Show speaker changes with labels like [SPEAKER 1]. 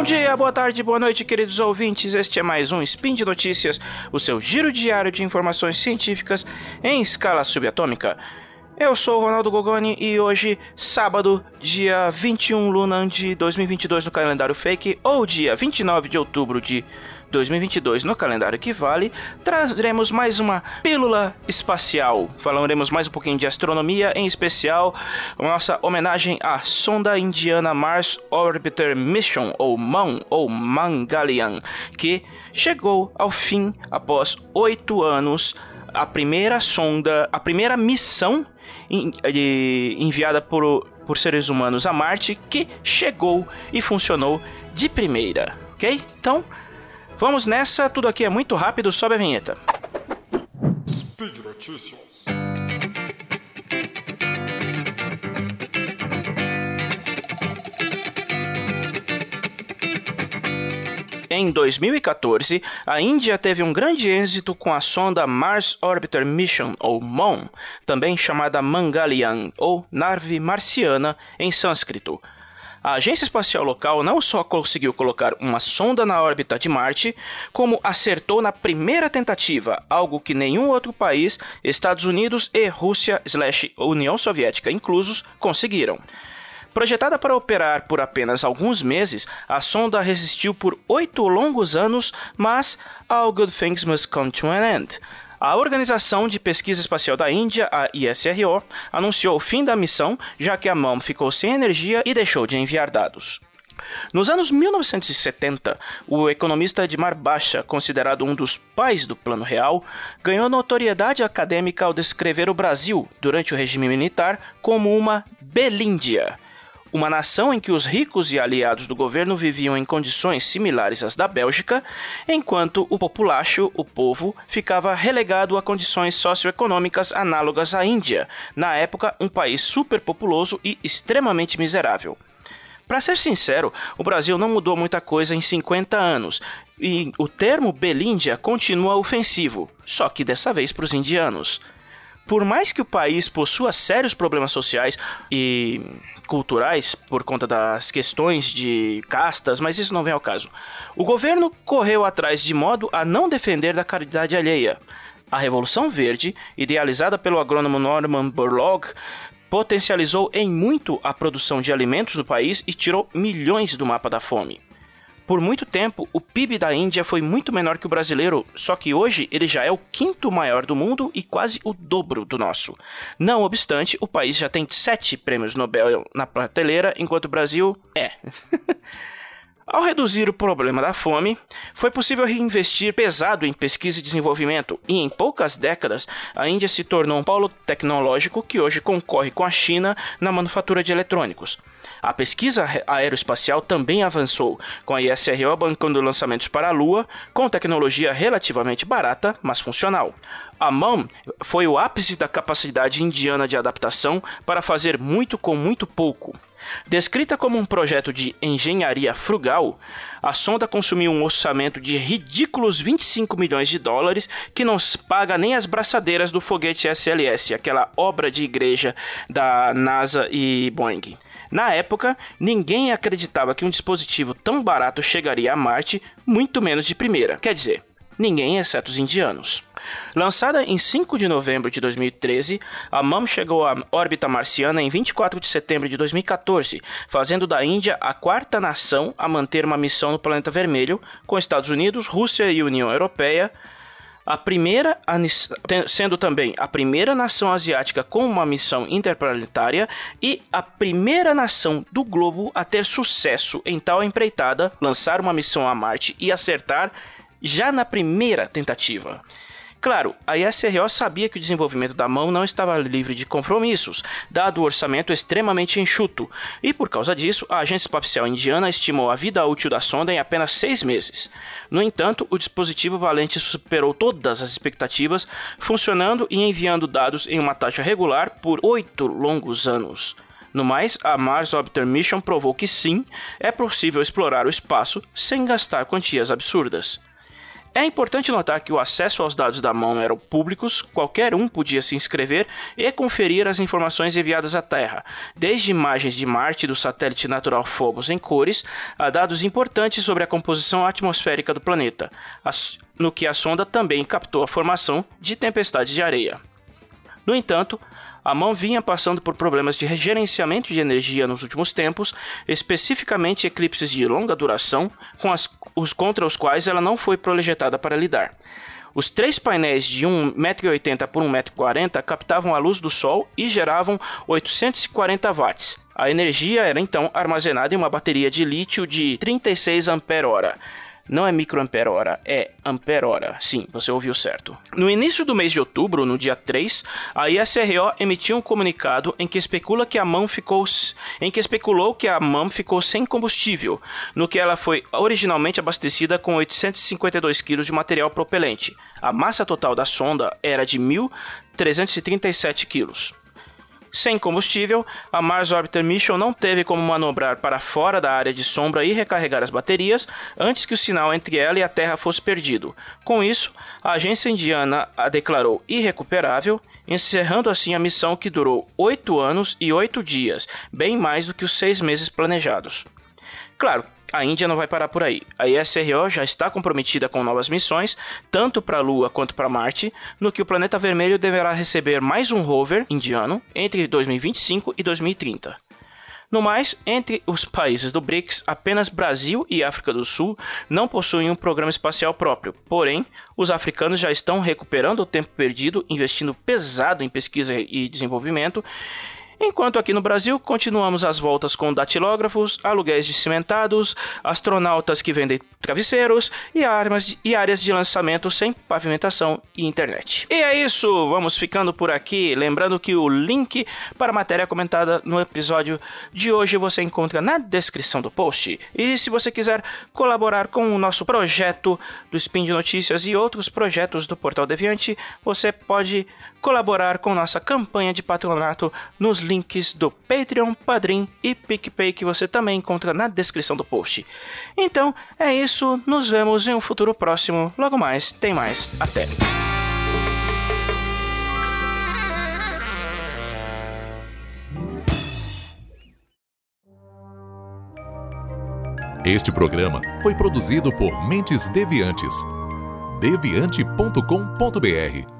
[SPEAKER 1] Bom dia, boa tarde, boa noite, queridos ouvintes. Este é mais um Spin de Notícias, o seu giro diário de informações científicas em escala subatômica. Eu sou o Ronaldo Gogoni e hoje, sábado, dia 21 Lunan de 2022 no calendário fake, ou dia 29 de outubro de 2022 no calendário que vale, trazeremos mais uma pílula espacial. Falaremos mais um pouquinho de astronomia, em especial nossa homenagem à sonda indiana Mars Orbiter Mission, ou MAN, ou Mangalian, que chegou ao fim após oito anos a primeira sonda, a primeira missão enviada por, por seres humanos a Marte que chegou e funcionou de primeira, ok? Então, vamos nessa, tudo aqui é muito rápido, sobe a vinheta. Speed Notícias. Em 2014, a Índia teve um grande êxito com a sonda Mars Orbiter Mission, ou MON, também chamada Mangalyaan, ou nave marciana em sânscrito. A agência espacial local não só conseguiu colocar uma sonda na órbita de Marte, como acertou na primeira tentativa, algo que nenhum outro país, Estados Unidos e Rússia/União Soviética inclusos, conseguiram. Projetada para operar por apenas alguns meses, a sonda resistiu por oito longos anos, mas all good things must come to an end. A Organização de Pesquisa Espacial da Índia, a ISRO, anunciou o fim da missão, já que a mão ficou sem energia e deixou de enviar dados. Nos anos 1970, o economista Edmar Baixa, considerado um dos pais do Plano Real, ganhou notoriedade acadêmica ao descrever o Brasil, durante o regime militar, como uma Belíndia uma nação em que os ricos e aliados do governo viviam em condições similares às da Bélgica, enquanto o populacho, o povo, ficava relegado a condições socioeconômicas análogas à Índia, na época um país superpopuloso e extremamente miserável. Para ser sincero, o Brasil não mudou muita coisa em 50 anos, e o termo Belíndia continua ofensivo, só que dessa vez para os indianos por mais que o país possua sérios problemas sociais e culturais por conta das questões de castas, mas isso não vem ao caso. O governo correu atrás de modo a não defender da caridade alheia. A Revolução Verde, idealizada pelo agrônomo Norman Borlaug, potencializou em muito a produção de alimentos no país e tirou milhões do mapa da fome. Por muito tempo, o PIB da Índia foi muito menor que o brasileiro, só que hoje ele já é o quinto maior do mundo e quase o dobro do nosso. Não obstante, o país já tem sete prêmios Nobel na prateleira, enquanto o Brasil é. Ao reduzir o problema da fome, foi possível reinvestir pesado em pesquisa e desenvolvimento, e em poucas décadas a Índia se tornou um polo tecnológico que hoje concorre com a China na manufatura de eletrônicos. A pesquisa aeroespacial também avançou, com a ISRO bancando lançamentos para a Lua, com tecnologia relativamente barata, mas funcional. A MAM foi o ápice da capacidade indiana de adaptação para fazer muito com muito pouco. Descrita como um projeto de engenharia frugal, a sonda consumiu um orçamento de ridículos 25 milhões de dólares que não paga nem as braçadeiras do foguete SLS, aquela obra de igreja da NASA e Boeing. Na época, ninguém acreditava que um dispositivo tão barato chegaria a Marte, muito menos de primeira. Quer dizer, ninguém exceto os indianos. Lançada em 5 de novembro de 2013, a MAM chegou à órbita marciana em 24 de setembro de 2014, fazendo da Índia a quarta nação a manter uma missão no planeta vermelho, com Estados Unidos, Rússia e União Europeia a primeira, sendo também a primeira nação asiática com uma missão interplanetária e a primeira nação do globo a ter sucesso em tal empreitada, lançar uma missão a Marte e acertar já na primeira tentativa. Claro, a ISRO sabia que o desenvolvimento da mão não estava livre de compromissos, dado o orçamento extremamente enxuto, e por causa disso, a Agência Espacial Indiana estimou a vida útil da sonda em apenas seis meses. No entanto, o dispositivo valente superou todas as expectativas, funcionando e enviando dados em uma taxa regular por oito longos anos. No mais, a Mars Orbiter Mission provou que sim, é possível explorar o espaço sem gastar quantias absurdas. É importante notar que o acesso aos dados da mão eram públicos, qualquer um podia se inscrever e conferir as informações enviadas à Terra, desde imagens de Marte do satélite natural Phobos em cores, a dados importantes sobre a composição atmosférica do planeta, no que a sonda também captou a formação de tempestades de areia. No entanto, a mão vinha passando por problemas de gerenciamento de energia nos últimos tempos, especificamente eclipses de longa duração, com as, os contra os quais ela não foi projetada para lidar. Os três painéis de 1,80m por 1,40m captavam a luz do Sol e geravam 840 watts. A energia era então armazenada em uma bateria de lítio de 36 ampere-hora. Não é microampere-hora, é ampere-hora. Sim, você ouviu certo. No início do mês de outubro, no dia 3, a ISRO emitiu um comunicado em que especula que a mão ficou em que especulou que a mão ficou sem combustível, no que ela foi originalmente abastecida com 852 kg de material propelente. A massa total da sonda era de 1.337 kg. Sem combustível, a Mars Orbiter Mission não teve como manobrar para fora da área de sombra e recarregar as baterias antes que o sinal entre ela e a Terra fosse perdido. Com isso, a agência indiana a declarou irrecuperável, encerrando assim a missão que durou 8 anos e 8 dias, bem mais do que os 6 meses planejados. Claro, a Índia não vai parar por aí. A ISRO já está comprometida com novas missões, tanto para a Lua quanto para Marte, no que o planeta vermelho deverá receber mais um rover indiano entre 2025 e 2030. No mais, entre os países do BRICS, apenas Brasil e África do Sul não possuem um programa espacial próprio. Porém, os africanos já estão recuperando o tempo perdido, investindo pesado em pesquisa e desenvolvimento Enquanto aqui no Brasil continuamos as voltas com datilógrafos, aluguéis de cimentados, astronautas que vendem travesseiros e, armas e áreas de lançamento sem pavimentação e internet. E é isso, vamos ficando por aqui. Lembrando que o link para a matéria comentada no episódio de hoje você encontra na descrição do post. E se você quiser colaborar com o nosso projeto do Spin de Notícias e outros projetos do Portal Deviante, você pode colaborar com nossa campanha de patronato nos links do Patreon, Padrim e PicPay que você também encontra na descrição do post. Então é isso, nos vemos em um futuro próximo. Logo mais, tem mais. Até!
[SPEAKER 2] Este programa foi produzido por Mentes Deviantes. deviante.com.br